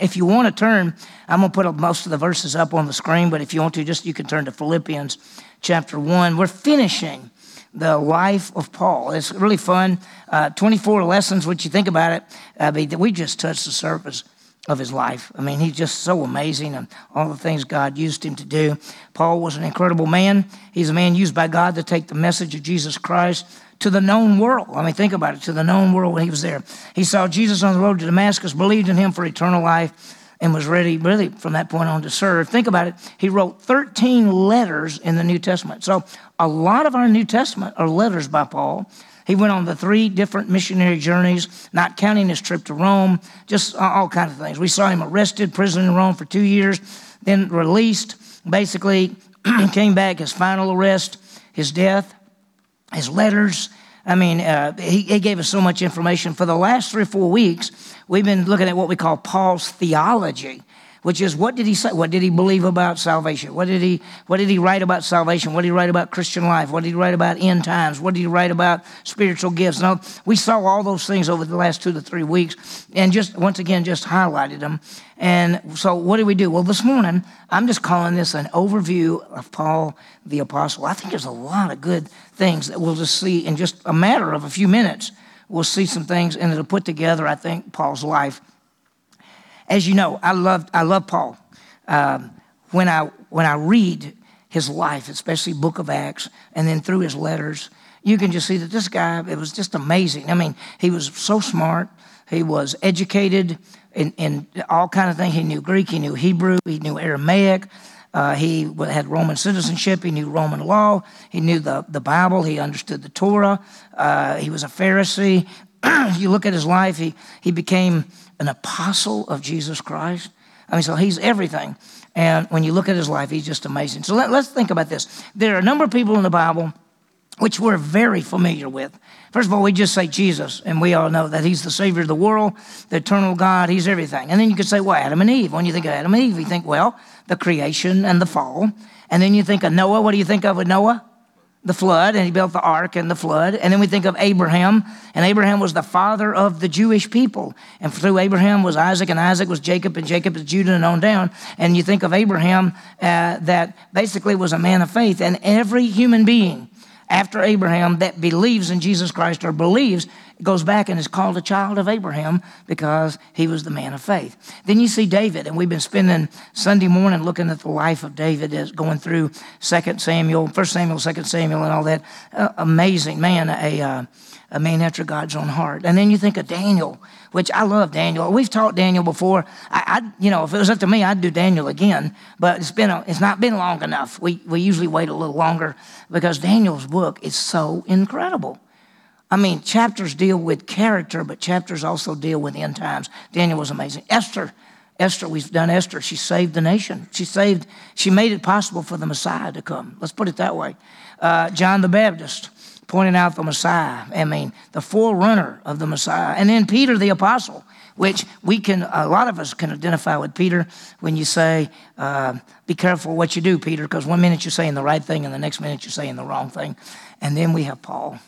If you want to turn, I'm going to put most of the verses up on the screen, but if you want to, just you can turn to Philippians chapter 1. We're finishing the life of Paul. It's really fun. Uh, 24 lessons, what you think about it, I mean, we just touched the surface of his life. I mean, he's just so amazing and all the things God used him to do. Paul was an incredible man. He's a man used by God to take the message of Jesus Christ to the known world. I mean, think about it, to the known world when he was there. He saw Jesus on the road to Damascus, believed in him for eternal life, and was ready, really, from that point on to serve. Think about it. He wrote 13 letters in the New Testament. So a lot of our New Testament are letters by Paul. He went on the three different missionary journeys, not counting his trip to Rome, just all kinds of things. We saw him arrested, prison in Rome for two years, then released, basically came back, his final arrest, his death, his letters. I mean, uh, he, he gave us so much information. For the last three or four weeks, we've been looking at what we call Paul's theology which is what did he say? What did he believe about salvation? What did he what did he write about salvation? What did he write about Christian life? What did he write about end times? What did he write about spiritual gifts? Now, we saw all those things over the last two to three weeks and just once again just highlighted them. And so what do we do? Well, this morning, I'm just calling this an overview of Paul the Apostle. I think there's a lot of good things that we'll just see in just a matter of a few minutes. We'll see some things and it'll put together, I think, Paul's life as you know, I love, I love Paul. Um, when, I, when I read his life, especially Book of Acts, and then through his letters, you can just see that this guy, it was just amazing. I mean, he was so smart. He was educated in, in all kind of things. He knew Greek, he knew Hebrew, he knew Aramaic. Uh, he had Roman citizenship. He knew Roman law. He knew the, the Bible. He understood the Torah. Uh, he was a Pharisee. you look at his life, he, he became an apostle of Jesus Christ. I mean, so he's everything. And when you look at his life, he's just amazing. So let, us think about this. There are a number of people in the Bible which we're very familiar with. First of all, we just say Jesus, and we all know that he's the Savior of the world, the eternal God, he's everything. And then you could say, well, Adam and Eve. When you think of Adam and Eve, you think, well, the creation and the fall. And then you think of Noah. What do you think of with Noah? The flood, and he built the ark and the flood. And then we think of Abraham, and Abraham was the father of the Jewish people. And through Abraham was Isaac, and Isaac was Jacob, and Jacob is Judah, and on down. And you think of Abraham uh, that basically was a man of faith, and every human being after Abraham that believes in Jesus Christ or believes goes back and is called a child of Abraham because he was the man of faith. Then you see David, and we've been spending Sunday morning looking at the life of David as going through 2 Samuel, 1 Samuel, 2 Samuel, and all that. Uh, amazing man, a, uh, a man after God's own heart. And then you think of Daniel, which I love Daniel. We've taught Daniel before. I, I, you know, if it was up to me, I'd do Daniel again. But it's been, a, it's not been long enough. We, we usually wait a little longer because Daniel's book is so incredible. I mean, chapters deal with character, but chapters also deal with end times. Daniel was amazing. Esther, Esther, we've done Esther. She saved the nation. She saved, she made it possible for the Messiah to come. Let's put it that way. Uh, John the Baptist pointing out the Messiah. I mean, the forerunner of the Messiah. And then Peter the apostle, which we can, a lot of us can identify with Peter when you say, uh, be careful what you do, Peter, because one minute you're saying the right thing and the next minute you're saying the wrong thing. And then we have Paul.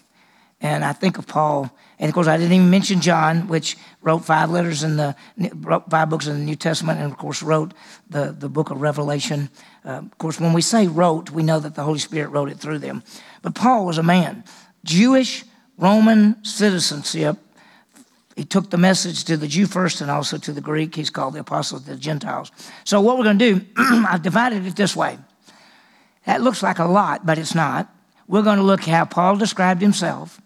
And I think of Paul, and of course, I didn't even mention John, which wrote five letters in the wrote five books in the New Testament, and of course, wrote the, the book of Revelation. Uh, of course, when we say wrote, we know that the Holy Spirit wrote it through them. But Paul was a man, Jewish Roman citizenship. He took the message to the Jew first and also to the Greek. He's called the apostle of the Gentiles. So, what we're going to do, I've divided it this way. That looks like a lot, but it's not. We're going to look how Paul described himself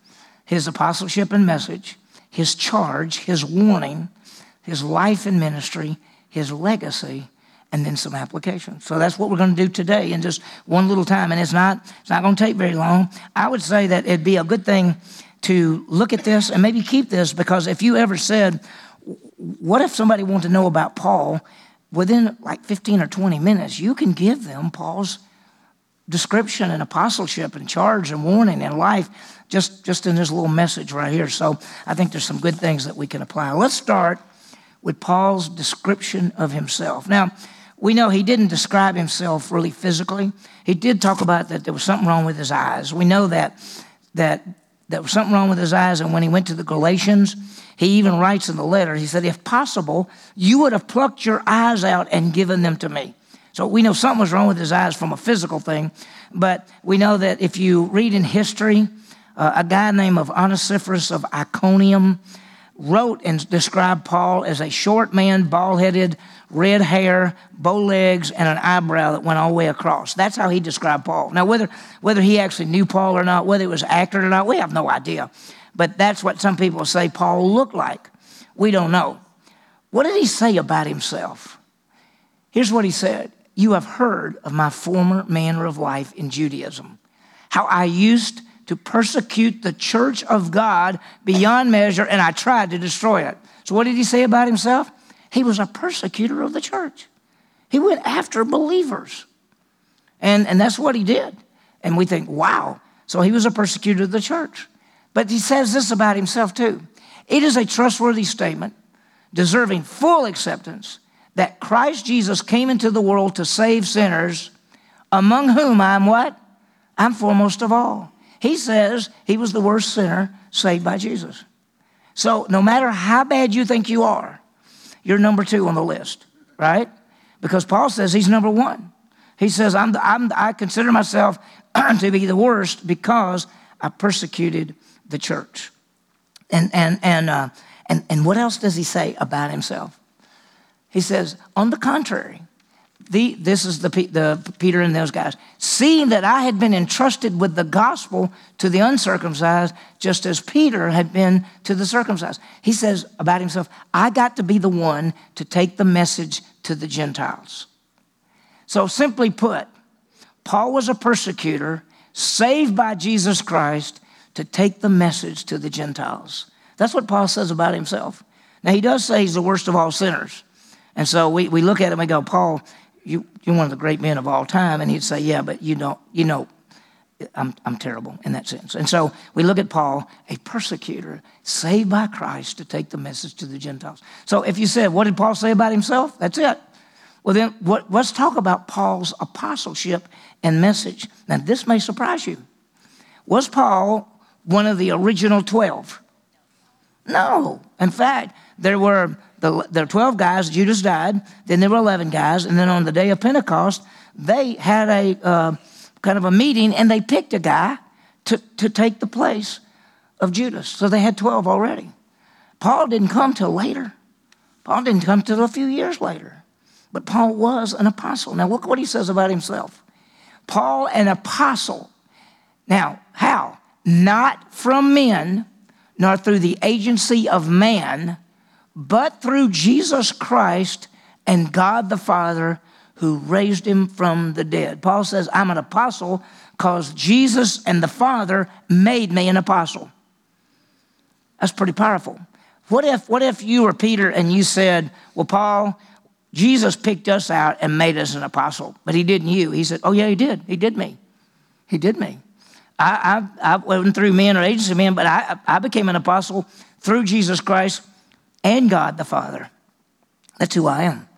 his apostleship and message, his charge, his warning, his life and ministry, his legacy, and then some application. So that's what we're going to do today in just one little time. And it's not, it's not going to take very long. I would say that it'd be a good thing to look at this and maybe keep this because if you ever said, what if somebody wanted to know about Paul? Within like 15 or 20 minutes, you can give them Paul's description and apostleship and charge and warning and life just, just in this little message right here. So I think there's some good things that we can apply. Let's start with Paul's description of himself. Now, we know he didn't describe himself really physically. He did talk about that there was something wrong with his eyes. We know that that there was something wrong with his eyes. And when he went to the Galatians, he even writes in the letter, he said, If possible, you would have plucked your eyes out and given them to me. So we know something was wrong with his eyes from a physical thing, but we know that if you read in history, uh, a guy named of Onesiphorus of Iconium wrote and described Paul as a short man, bald headed, red hair, bow legs, and an eyebrow that went all the way across. That's how he described Paul. Now, whether, whether he actually knew Paul or not, whether it was accurate or not, we have no idea. But that's what some people say Paul looked like. We don't know. What did he say about himself? Here's what he said You have heard of my former manner of life in Judaism, how I used to persecute the church of God beyond measure, and I tried to destroy it. So, what did he say about himself? He was a persecutor of the church. He went after believers. And, and that's what he did. And we think, wow. So he was a persecutor of the church. But he says this about himself too it is a trustworthy statement, deserving full acceptance, that Christ Jesus came into the world to save sinners, among whom I'm what? I'm foremost of all. He says he was the worst sinner saved by Jesus. So no matter how bad you think you are, you're number two on the list, right? Because Paul says he's number one. He says, I'm, the, I'm I consider myself to be the worst because I persecuted the church. And, and, and, uh, and, and what else does he say about himself? He says, on the contrary, the, this is the, the Peter and those guys. Seeing that I had been entrusted with the gospel to the uncircumcised, just as Peter had been to the circumcised. He says about himself, I got to be the one to take the message to the Gentiles. So, simply put, Paul was a persecutor saved by Jesus Christ to take the message to the Gentiles. That's what Paul says about himself. Now, he does say he's the worst of all sinners. And so we, we look at him and we go, Paul, you, you're one of the great men of all time. And he'd say, yeah, but you know, you know, I'm, I'm terrible in that sense. And so we look at Paul, a persecutor, saved by Christ to take the message to the Gentiles. So if you said, what did Paul say about himself? That's it. Well, then what, let's talk about Paul's apostleship and message. Now, this may surprise you. Was Paul one of the original 12? No. In fact, there were the, there were 12 guys, Judas died, then there were 11 guys, and then on the day of Pentecost, they had a uh, kind of a meeting and they picked a guy to, to take the place of Judas. So they had 12 already. Paul didn't come till later. Paul didn't come till a few years later. But Paul was an apostle. Now, look what he says about himself Paul, an apostle. Now, how? Not from men, nor through the agency of man but through Jesus Christ and God the Father who raised him from the dead. Paul says, I'm an apostle because Jesus and the Father made me an apostle. That's pretty powerful. What if, what if you were Peter and you said, Well, Paul, Jesus picked us out and made us an apostle, but he didn't you? He said, Oh, yeah, he did. He did me. He did me. I, I, I went through men or agency men, but I, I became an apostle through Jesus Christ and God the Father. That's who I am.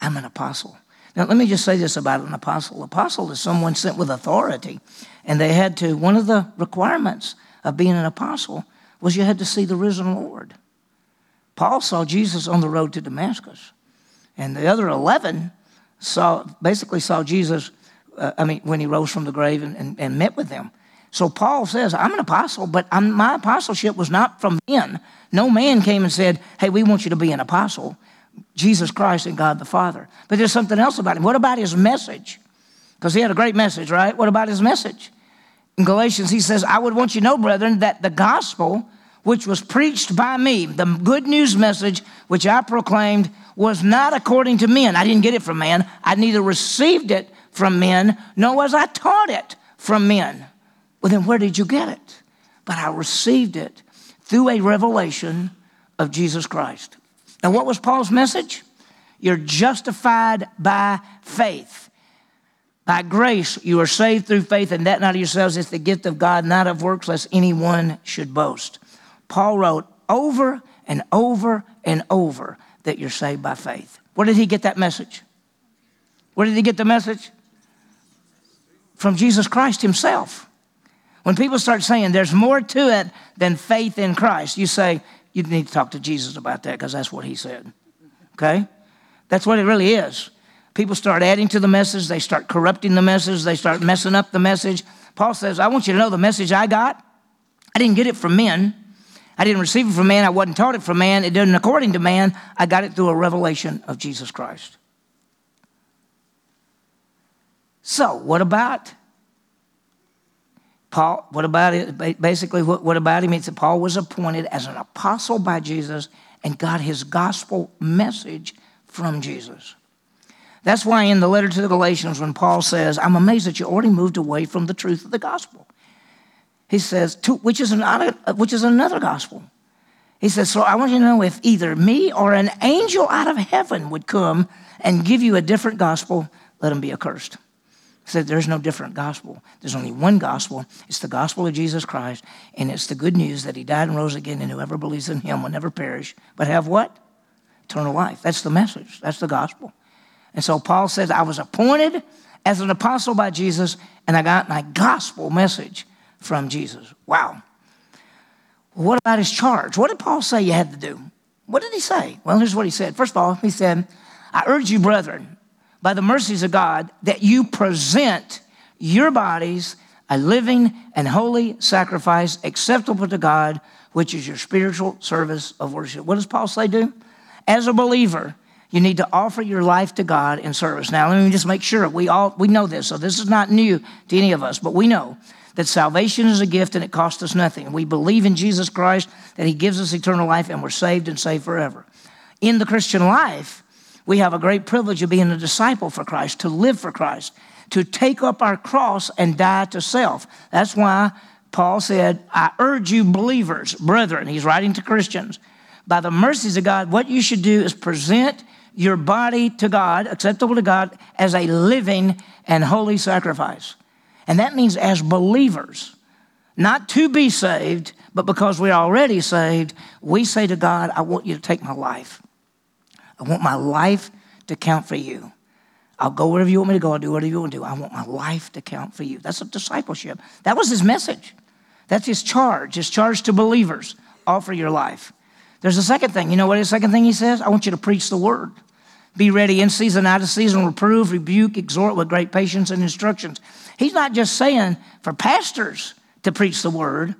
I'm an apostle. Now, let me just say this about an apostle. Apostle is someone sent with authority, and they had to, one of the requirements of being an apostle was you had to see the risen Lord. Paul saw Jesus on the road to Damascus, and the other 11 saw, basically saw Jesus, uh, I mean, when he rose from the grave and, and, and met with them. So Paul says, I'm an apostle, but I'm, my apostleship was not from men. No man came and said, Hey, we want you to be an apostle. Jesus Christ and God the Father. But there's something else about him. What about his message? Because he had a great message, right? What about his message? In Galatians, he says, I would want you to know, brethren, that the gospel which was preached by me, the good news message which I proclaimed, was not according to men. I didn't get it from man. I neither received it from men, nor was I taught it from men. Well, then where did you get it? But I received it through a revelation of Jesus Christ. Now, what was Paul's message? You're justified by faith. By grace, you are saved through faith, and that not of yourselves is the gift of God, not of works, lest anyone should boast. Paul wrote over and over and over that you're saved by faith. Where did he get that message? Where did he get the message? From Jesus Christ himself. When people start saying there's more to it than faith in Christ, you say, you need to talk to Jesus about that because that's what he said. Okay? That's what it really is. People start adding to the message, they start corrupting the message, they start messing up the message. Paul says, I want you to know the message I got, I didn't get it from men. I didn't receive it from man. I wasn't taught it from man. It didn't according to man. I got it through a revelation of Jesus Christ. So, what about Paul, what about it? Basically, what, what about him? It's that Paul was appointed as an apostle by Jesus and got his gospel message from Jesus. That's why in the letter to the Galatians, when Paul says, I'm amazed that you already moved away from the truth of the gospel. He says, which is, another, which is another gospel. He says, So I want you to know if either me or an angel out of heaven would come and give you a different gospel, let him be accursed said there's no different gospel. There's only one gospel. It's the gospel of Jesus Christ, and it's the good news that he died and rose again, and whoever believes in him will never perish, but have what? Eternal life. That's the message. That's the gospel. And so Paul says, I was appointed as an apostle by Jesus, and I got my gospel message from Jesus. Wow. What about his charge? What did Paul say you had to do? What did he say? Well, here's what he said. First of all, he said, I urge you, brethren, by the mercies of God that you present your bodies a living and holy sacrifice acceptable to God, which is your spiritual service of worship. What does Paul say do? As a believer, you need to offer your life to God in service. Now, let me just make sure we all we know this. So this is not new to any of us, but we know that salvation is a gift and it costs us nothing. We believe in Jesus Christ that he gives us eternal life and we're saved and saved forever. In the Christian life, we have a great privilege of being a disciple for Christ, to live for Christ, to take up our cross and die to self. That's why Paul said, I urge you, believers, brethren, he's writing to Christians, by the mercies of God, what you should do is present your body to God, acceptable to God, as a living and holy sacrifice. And that means as believers, not to be saved, but because we're already saved, we say to God, I want you to take my life. I want my life to count for you. I'll go wherever you want me to go. I'll do whatever you want to do. I want my life to count for you. That's a discipleship. That was his message. That's his charge, his charge to believers. Offer your life. There's a second thing. You know what the second thing he says? I want you to preach the word. Be ready in season, out of season, reprove, rebuke, exhort with great patience and instructions. He's not just saying for pastors to preach the word.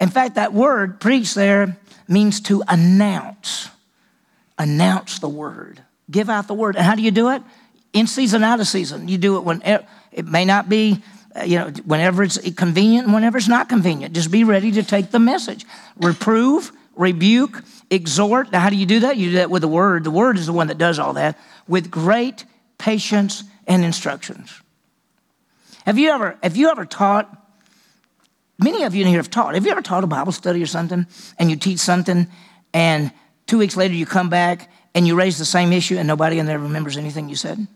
In fact, that word, preach there, means to announce announce the word, give out the word. And how do you do it? In season, out of season. You do it when it may not be, uh, you know, whenever it's convenient and whenever it's not convenient. Just be ready to take the message. Reprove, rebuke, exhort. Now, how do you do that? You do that with the word. The word is the one that does all that with great patience and instructions. Have you ever, have you ever taught? Many of you in here have taught. Have you ever taught a Bible study or something and you teach something and Two weeks later, you come back and you raise the same issue, and nobody in there remembers anything you said.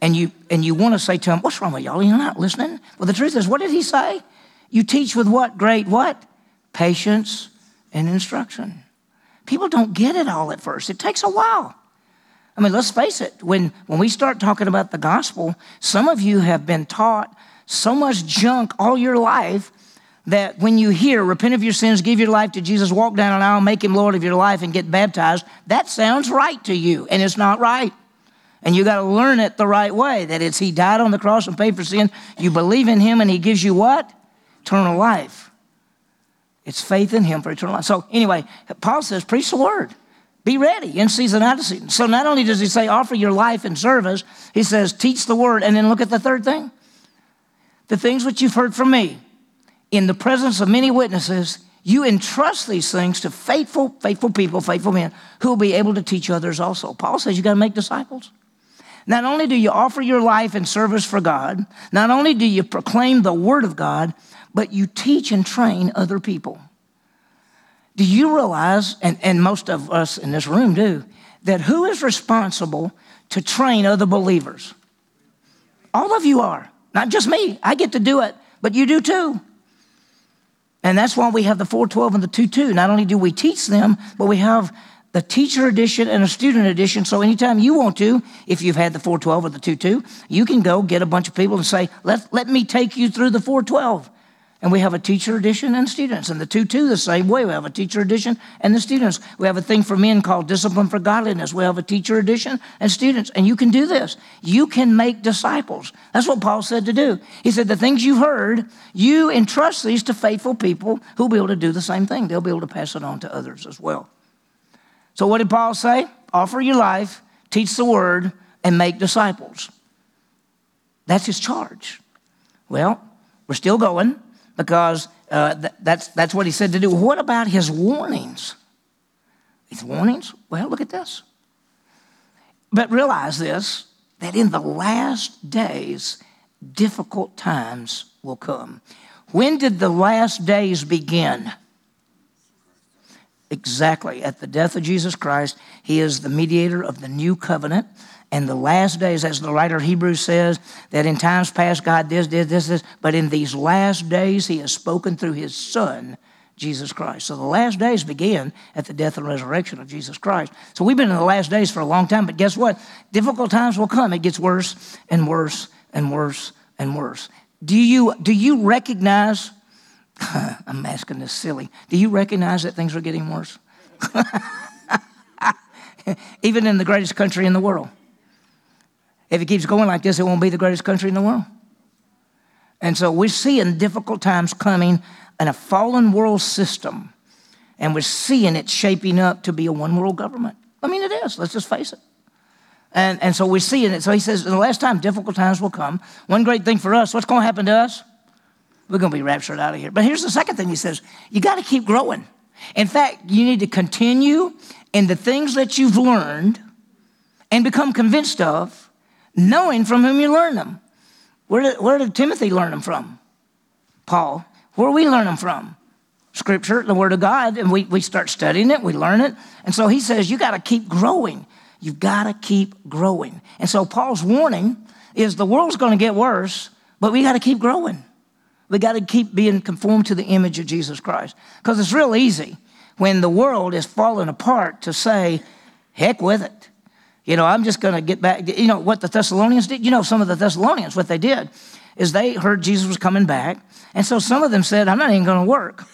And you and you want to say to them, "What's wrong with y'all? You're not listening." Well, the truth is, what did he say? You teach with what? Great what? Patience and instruction. People don't get it all at first. It takes a while. I mean, let's face it. When when we start talking about the gospel, some of you have been taught so much junk all your life that when you hear, repent of your sins, give your life to Jesus, walk down an aisle, make him Lord of your life, and get baptized, that sounds right to you, and it's not right. And you got to learn it the right way that it's He died on the cross and paid for sin. You believe in Him, and He gives you what? Eternal life. It's faith in Him for eternal life. So, anyway, Paul says, preach the word. Be ready in season, and out of season. So, not only does he say offer your life in service, he says teach the word. And then look at the third thing the things which you've heard from me in the presence of many witnesses, you entrust these things to faithful, faithful people, faithful men who will be able to teach others also. Paul says you got to make disciples. Not only do you offer your life in service for God, not only do you proclaim the word of God, but you teach and train other people. Do you realize, and, and most of us in this room do, that who is responsible to train other believers? All of you are, not just me. I get to do it, but you do too. And that's why we have the 412 and the 22. Not only do we teach them, but we have the teacher edition and a student edition. So anytime you want to, if you've had the 412 or the 22, you can go get a bunch of people and say, let, let me take you through the 412. And we have a teacher edition and students. And the two, too, the same way. We have a teacher edition and the students. We have a thing for men called Discipline for Godliness. We have a teacher edition and students. And you can do this. You can make disciples. That's what Paul said to do. He said, The things you've heard, you entrust these to faithful people who'll be able to do the same thing. They'll be able to pass it on to others as well. So, what did Paul say? Offer your life, teach the word, and make disciples. That's his charge. Well, we're still going because uh, th- that's, that's what he said to do. What about his warnings? His warnings? Well, look at this. But realize this that in the last days, difficult times will come. When did the last days begin? Exactly. At the death of Jesus Christ, He is the mediator of the new covenant and the last days, as the writer of Hebrews says, that in times past God did this, did this, this, but in these last days he has spoken through his Son, Jesus Christ. So the last days begin at the death and resurrection of Jesus Christ. So we've been in the last days for a long time, but guess what? Difficult times will come. It gets worse and worse and worse and worse. Do you, do you recognize? I'm asking this silly. Do you recognize that things are getting worse? Even in the greatest country in the world. If it keeps going like this, it won't be the greatest country in the world. And so we're seeing difficult times coming in a fallen world system, and we're seeing it shaping up to be a one world government. I mean, it is. Let's just face it. And, and so we're seeing it. So he says, the last time, difficult times will come. One great thing for us, what's going to happen to us? We're going to be raptured out of here. But here's the second thing he says you got to keep growing. In fact, you need to continue in the things that you've learned and become convinced of knowing from whom you learn them. Where did, where did Timothy learn them from? Paul. Where we learn them from? Scripture, the Word of God, and we, we start studying it, we learn it. And so he says, you got to keep growing. You've got to keep growing. And so Paul's warning is the world's going to get worse, but we got to keep growing. We got to keep being conformed to the image of Jesus Christ. Because it's real easy when the world is falling apart to say, heck with it. You know, I'm just going to get back. You know what the Thessalonians did? You know, some of the Thessalonians, what they did is they heard Jesus was coming back. And so some of them said, I'm not even going to work.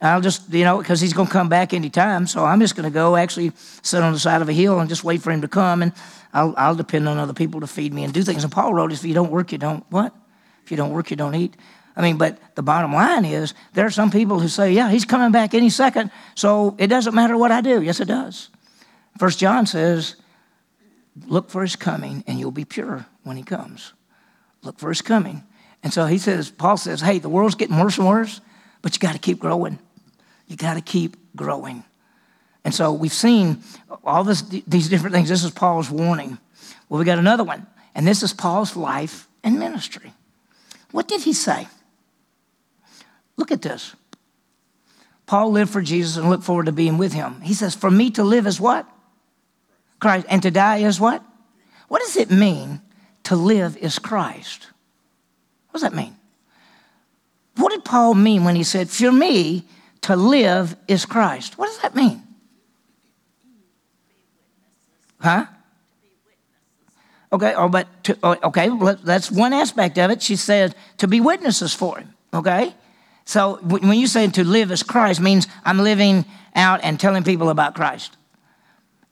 I'll just, you know, because he's going to come back anytime. So I'm just going to go actually sit on the side of a hill and just wait for him to come. And I'll, I'll depend on other people to feed me and do things. And Paul wrote, if you don't work, you don't what? If you don't work, you don't eat. I mean, but the bottom line is there are some people who say, yeah, he's coming back any second. So it doesn't matter what I do. Yes, it does. First John says, Look for his coming, and you'll be pure when he comes. Look for his coming. And so he says, Paul says, hey, the world's getting worse and worse, but you got to keep growing. You got to keep growing. And so we've seen all this, these different things. This is Paul's warning. Well, we got another one, and this is Paul's life and ministry. What did he say? Look at this. Paul lived for Jesus and looked forward to being with him. He says, For me to live is what? Christ. And to die is what? What does it mean to live is Christ? What does that mean? What did Paul mean when he said, For me, to live is Christ? What does that mean? Huh? Okay, oh, but to, oh, okay, that's one aspect of it. She said to be witnesses for him. Okay, so when you say to live as Christ means I'm living out and telling people about Christ.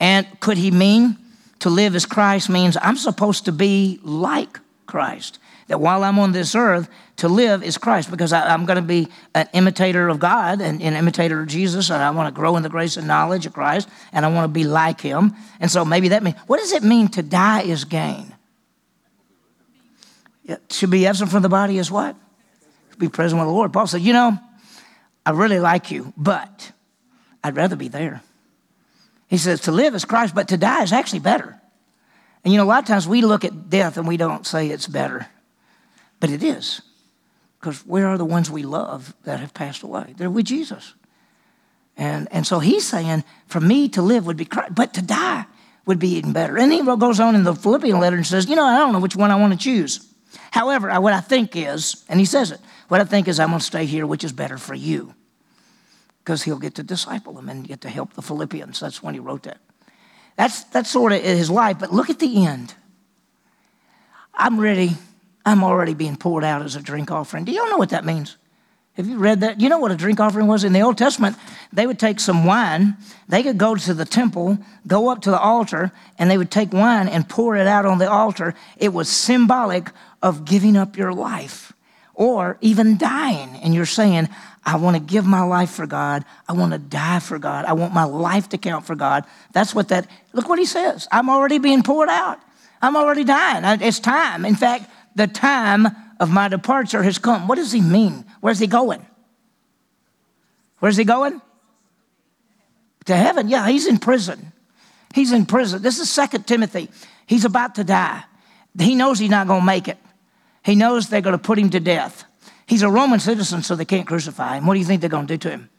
And could he mean to live as Christ means I'm supposed to be like Christ? That while I'm on this earth, to live is Christ because I, am going to be an imitator of God and an imitator of Jesus, and I want to grow in the grace and knowledge of Christ, and I want to be like Him. And so maybe that means what does it mean to die is gain? To be absent from the body is what? To be present with the Lord. Paul said, You know, I really like you, but I'd rather be there. He says to live is Christ, but to die is actually better. And you know, a lot of times we look at death and we don't say it's better, but it is. Because where are the ones we love that have passed away? They're with Jesus. And, and so he's saying, for me to live would be Christ, but to die would be even better. And he goes on in the Philippian letter and says, you know, I don't know which one I want to choose. However, what I think is, and he says it, what I think is I'm going to stay here, which is better for you because he'll get to disciple them and get to help the Philippians. That's when he wrote that. That's, that's sort of his life. But look at the end. I'm ready. I'm already being poured out as a drink offering. Do y'all know what that means? Have you read that? You know what a drink offering was? In the Old Testament, they would take some wine, they could go to the temple, go up to the altar, and they would take wine and pour it out on the altar. It was symbolic of giving up your life or even dying. And you're saying, I want to give my life for God. I want to die for God. I want my life to count for God. That's what that, look what he says. I'm already being poured out. I'm already dying. It's time. In fact, the time of my departure has come. What does he mean? Where's he going? Where's he going? To heaven. Yeah, he's in prison. He's in prison. This is Second Timothy. He's about to die. He knows he's not going to make it. He knows they're going to put him to death. He's a Roman citizen, so they can't crucify him. What do you think they're going to do to him?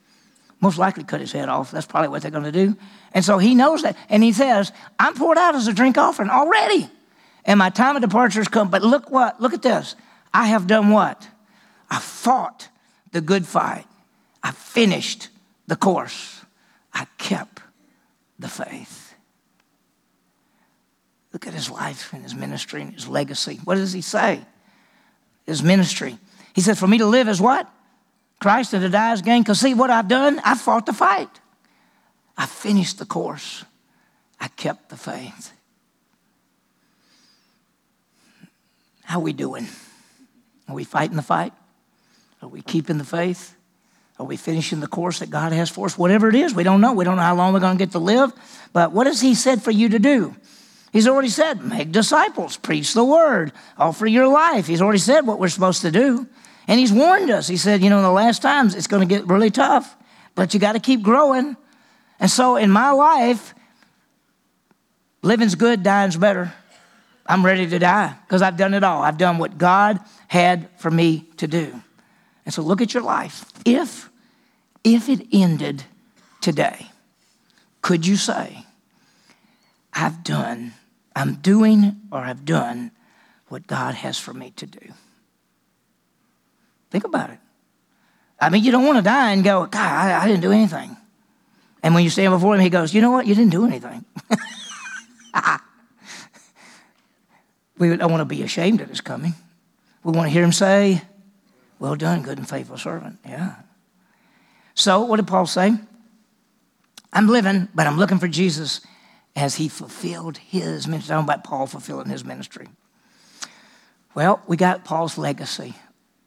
Most likely cut his head off. That's probably what they're going to do. And so he knows that. And he says, I'm poured out as a drink offering already. And my time of departure has come. But look what? Look at this. I have done what? I fought the good fight. I finished the course. I kept the faith. Look at his life and his ministry and his legacy. What does he say? His ministry. He said, For me to live is what? Christ and to die is gain. Because see what I've done? I fought the fight. I finished the course. I kept the faith. How we doing? Are we fighting the fight? Are we keeping the faith? Are we finishing the course that God has for us? Whatever it is, we don't know. We don't know how long we're going to get to live. But what has He said for you to do? He's already said, make disciples, preach the word, offer your life. He's already said what we're supposed to do. And He's warned us. He said, you know, in the last times, it's going to get really tough, but you got to keep growing. And so in my life, living's good, dying's better. I'm ready to die because I've done it all. I've done what God had for me to do. And so look at your life. If if it ended today, could you say, I've done, I'm doing or I've done what God has for me to do? Think about it. I mean, you don't want to die and go, God, I, I didn't do anything. And when you stand before him, he goes, You know what? You didn't do anything. we don't want to be ashamed of his coming. We want to hear him say, Well done, good and faithful servant. Yeah. So, what did Paul say? I'm living, but I'm looking for Jesus as he fulfilled his ministry. I'm talking about Paul fulfilling his ministry. Well, we got Paul's legacy.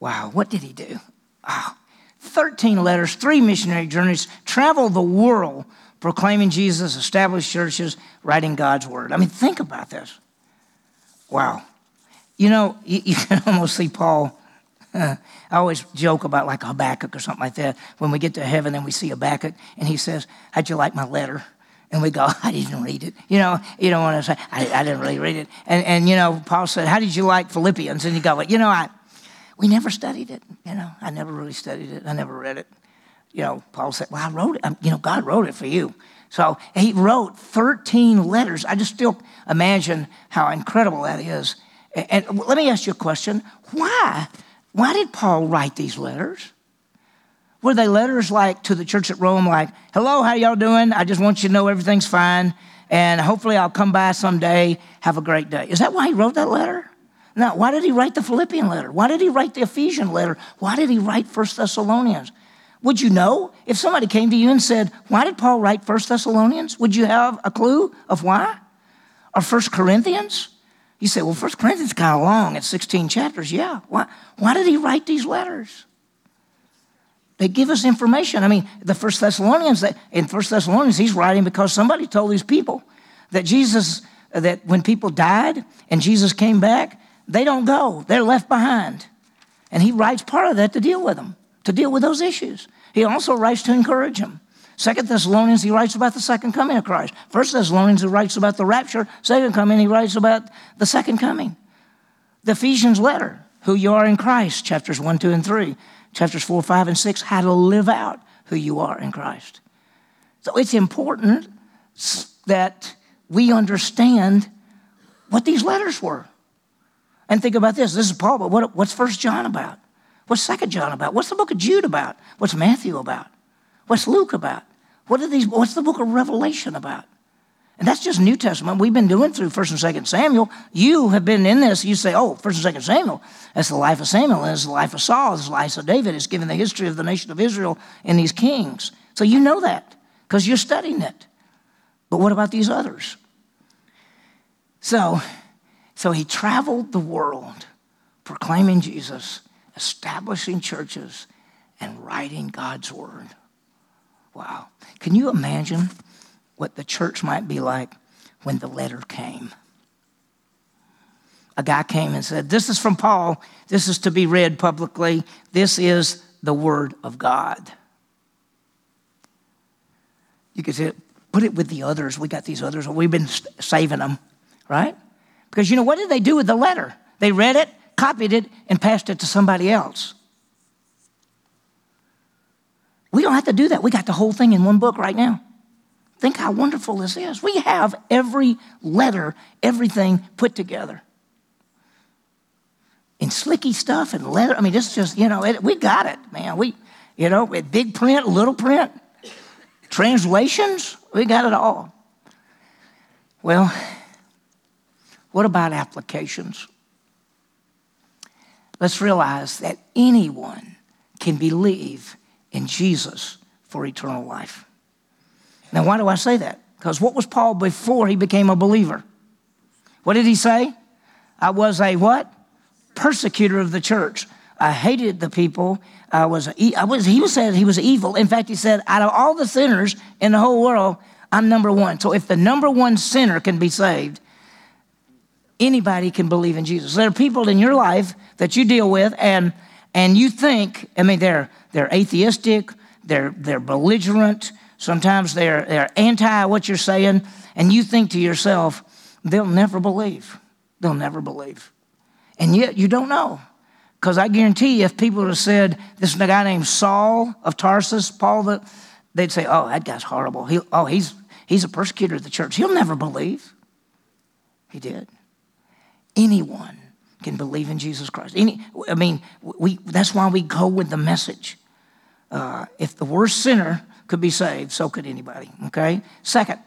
Wow, what did he do? Oh, 13 letters, three missionary journeys, traveled the world proclaiming Jesus, established churches, writing God's word. I mean, think about this. Wow. You know, you, you can almost see Paul. I always joke about like a Habakkuk or something like that. When we get to heaven and we see a Habakkuk and he says, How'd you like my letter? And we go, I didn't read it. You know, you don't want to say, I, I didn't really read it. And, and, you know, Paul said, How did you like Philippians? And you go, "Well, You know, I, we never studied it. You know, I never really studied it. I never read it. You know, Paul said, Well, I wrote it. You know, God wrote it for you. So he wrote 13 letters. I just still imagine how incredible that is. And let me ask you a question. Why? Why did Paul write these letters? Were they letters like to the church at Rome, like, hello, how y'all doing? I just want you to know everything's fine. And hopefully I'll come by someday. Have a great day. Is that why he wrote that letter? Now, why did he write the Philippian letter? Why did he write the Ephesian letter? Why did he write First Thessalonians? Would you know if somebody came to you and said, Why did Paul write First Thessalonians? Would you have a clue of why? Or First Corinthians? You say, Well, First Corinthians is kind of long, it's 16 chapters. Yeah. Why, why did he write these letters? They give us information. I mean, the First Thessalonians, in First Thessalonians, he's writing because somebody told these people that Jesus, that when people died and Jesus came back, they don't go, they're left behind. And he writes part of that to deal with them, to deal with those issues. He also writes to encourage them. Second Thessalonians, he writes about the second coming of Christ. First Thessalonians, he writes about the rapture. Second coming, he writes about the second coming. The Ephesians letter, who you are in Christ, chapters 1, 2, and 3. Chapters 4, 5, and 6, how to live out who you are in Christ. So it's important that we understand what these letters were. And think about this. This is Paul, but what, what's First John about? What's Second John about? What's the book of Jude about? What's Matthew about? What's Luke about? What are these? What's the book of Revelation about? And that's just New Testament. We've been doing through 1st and 2nd Samuel. You have been in this. You say, oh, 1st and 2nd Samuel. That's the life of Samuel. It's the life of Saul. It's the life of David. It's given the history of the nation of Israel and these kings. So you know that because you're studying it. But what about these others? So, so he traveled the world proclaiming Jesus, establishing churches, and writing God's word. Wow. Can you imagine what the church might be like when the letter came? A guy came and said, This is from Paul. This is to be read publicly. This is the word of God. You could say, put it with the others. We got these others. We've been saving them, right? Because you know, what did they do with the letter? They read it, copied it, and passed it to somebody else. We don't have to do that. We got the whole thing in one book right now. Think how wonderful this is. We have every letter, everything put together. In slicky stuff and letter. I mean, it's just, you know, it, we got it, man. We, you know, with big print, little print, translations, we got it all. Well, what about applications? Let's realize that anyone can believe in Jesus for eternal life. Now, why do I say that? Because what was Paul before he became a believer? What did he say? I was a what? Persecutor of the church. I hated the people. I was, I was, he was said he was evil. In fact, he said, out of all the sinners in the whole world, I'm number one. So if the number one sinner can be saved, anybody can believe in Jesus. There are people in your life that you deal with, and and you think, I mean, they're they're atheistic, they're they're belligerent, sometimes they're they're anti what you're saying, and you think to yourself, they'll never believe. They'll never believe. And yet you don't know. Because I guarantee you, if people had said, this is a guy named Saul of Tarsus, Paul, the, they'd say, oh, that guy's horrible. He, oh, he's, he's a persecutor of the church. He'll never believe. He did. Anyone can believe in Jesus Christ. Any, I mean, we, that's why we go with the message. Uh, if the worst sinner could be saved, so could anybody, okay? Second,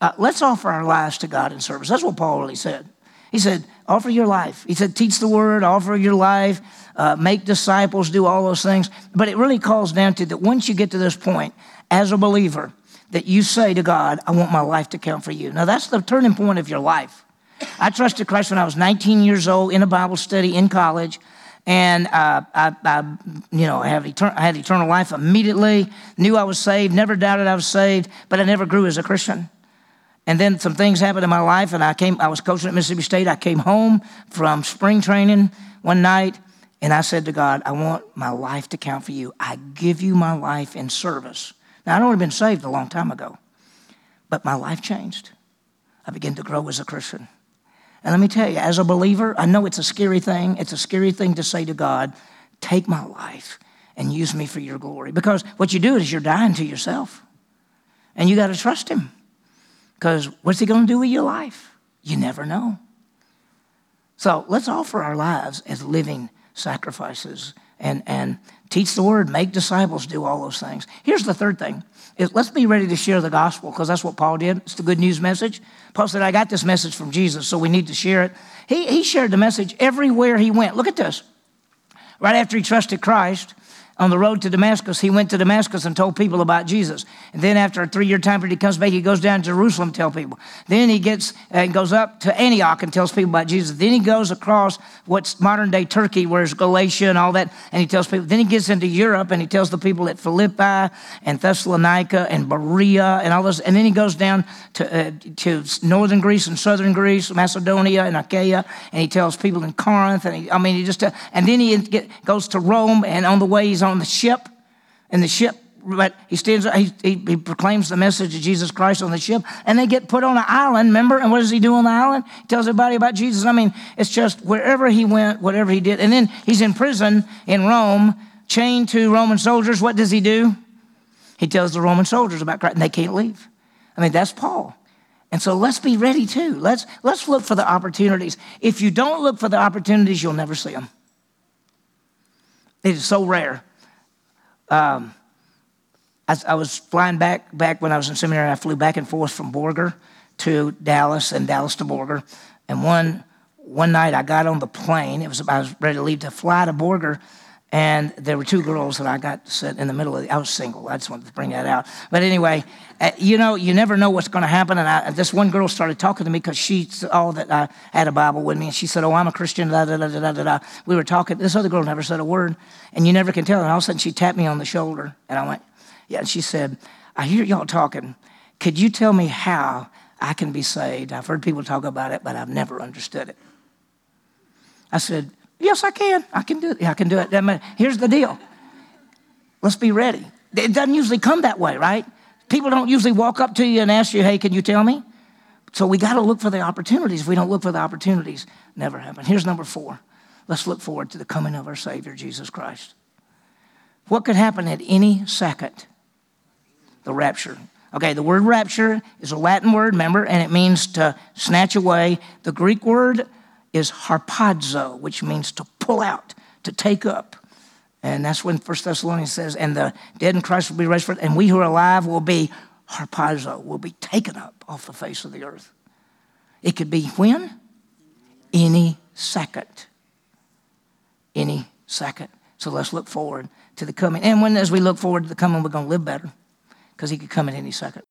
uh, let's offer our lives to God in service. That's what Paul really said. He said, offer your life. He said, teach the word, offer your life, uh, make disciples, do all those things. But it really calls down to that once you get to this point, as a believer, that you say to God, I want my life to count for you. Now, that's the turning point of your life. I trusted Christ when I was 19 years old in a Bible study in college. And uh, I, I, you know, have etern- I had eternal life immediately. Knew I was saved. Never doubted I was saved. But I never grew as a Christian. And then some things happened in my life, and I came. I was coaching at Mississippi State. I came home from spring training one night, and I said to God, "I want my life to count for you. I give you my life in service." Now I'd already been saved a long time ago, but my life changed. I began to grow as a Christian. And let me tell you, as a believer, I know it's a scary thing. It's a scary thing to say to God, take my life and use me for your glory. Because what you do is you're dying to yourself. And you got to trust Him. Because what's He going to do with your life? You never know. So let's offer our lives as living sacrifices and, and teach the word, make disciples, do all those things. Here's the third thing is let's be ready to share the gospel because that's what Paul did. It's the good news message. Paul said, I got this message from Jesus, so we need to share it. He, he shared the message everywhere he went. Look at this. Right after he trusted Christ, on the road to Damascus, he went to Damascus and told people about Jesus. And then after a three-year time period, he comes back, he goes down to Jerusalem to tell people. Then he gets and uh, goes up to Antioch and tells people about Jesus. Then he goes across what's modern day Turkey, where's Galatia and all that, and he tells people. Then he gets into Europe and he tells the people at Philippi and Thessalonica and Berea and all this. And then he goes down to, uh, to northern Greece and southern Greece, Macedonia and Achaia, and he tells people in Corinth. And he, I mean, he just, uh, and then he get, goes to Rome, and on the way he's on the ship, and the ship, but he stands, he, he, he, proclaims the message of Jesus Christ on the ship, and they get put on an island, remember? And what does he do on the island? He tells everybody about Jesus. I mean, it's just wherever he went, whatever he did. And then he's in prison in Rome, chained to Roman soldiers. What does he do? He tells the Roman soldiers about Christ, and they can't leave. I mean, that's Paul. And so let's be ready too. Let's, let's look for the opportunities. If you don't look for the opportunities, you'll never see them. It is so rare um, I, I, was flying back back when I was in seminary. I flew back and forth from Borger to Dallas and Dallas to Borger. And one, one night I got on the plane. It was about, I was ready to leave to fly to Borger. And there were two girls that I got set in the middle of. The, I was single. I just wanted to bring that out. But anyway, uh, you know, you never know what's going to happen. And I, this one girl started talking to me because she saw that I had a Bible with me, and she said, "Oh, I'm a Christian." Da da da da da da. We were talking. This other girl never said a word, and you never can tell. And all of a sudden, she tapped me on the shoulder, and I went, "Yeah." And she said, "I hear y'all talking. Could you tell me how I can be saved? I've heard people talk about it, but I've never understood it." I said, Yes, I can. I can do it. Yeah, I can do it. Here's the deal. Let's be ready. It doesn't usually come that way, right? People don't usually walk up to you and ask you, hey, can you tell me? So we got to look for the opportunities. If we don't look for the opportunities, never happen. Here's number four. Let's look forward to the coming of our Savior, Jesus Christ. What could happen at any second? The rapture. Okay, the word rapture is a Latin word, remember, and it means to snatch away. The Greek word is harpazo, which means to pull out, to take up. And that's when First Thessalonians says, and the dead in Christ will be raised first, and we who are alive will be harpazo, will be taken up off the face of the earth. It could be when? Any second. Any second. So let's look forward to the coming. And when as we look forward to the coming, we're going to live better because he could come at any second.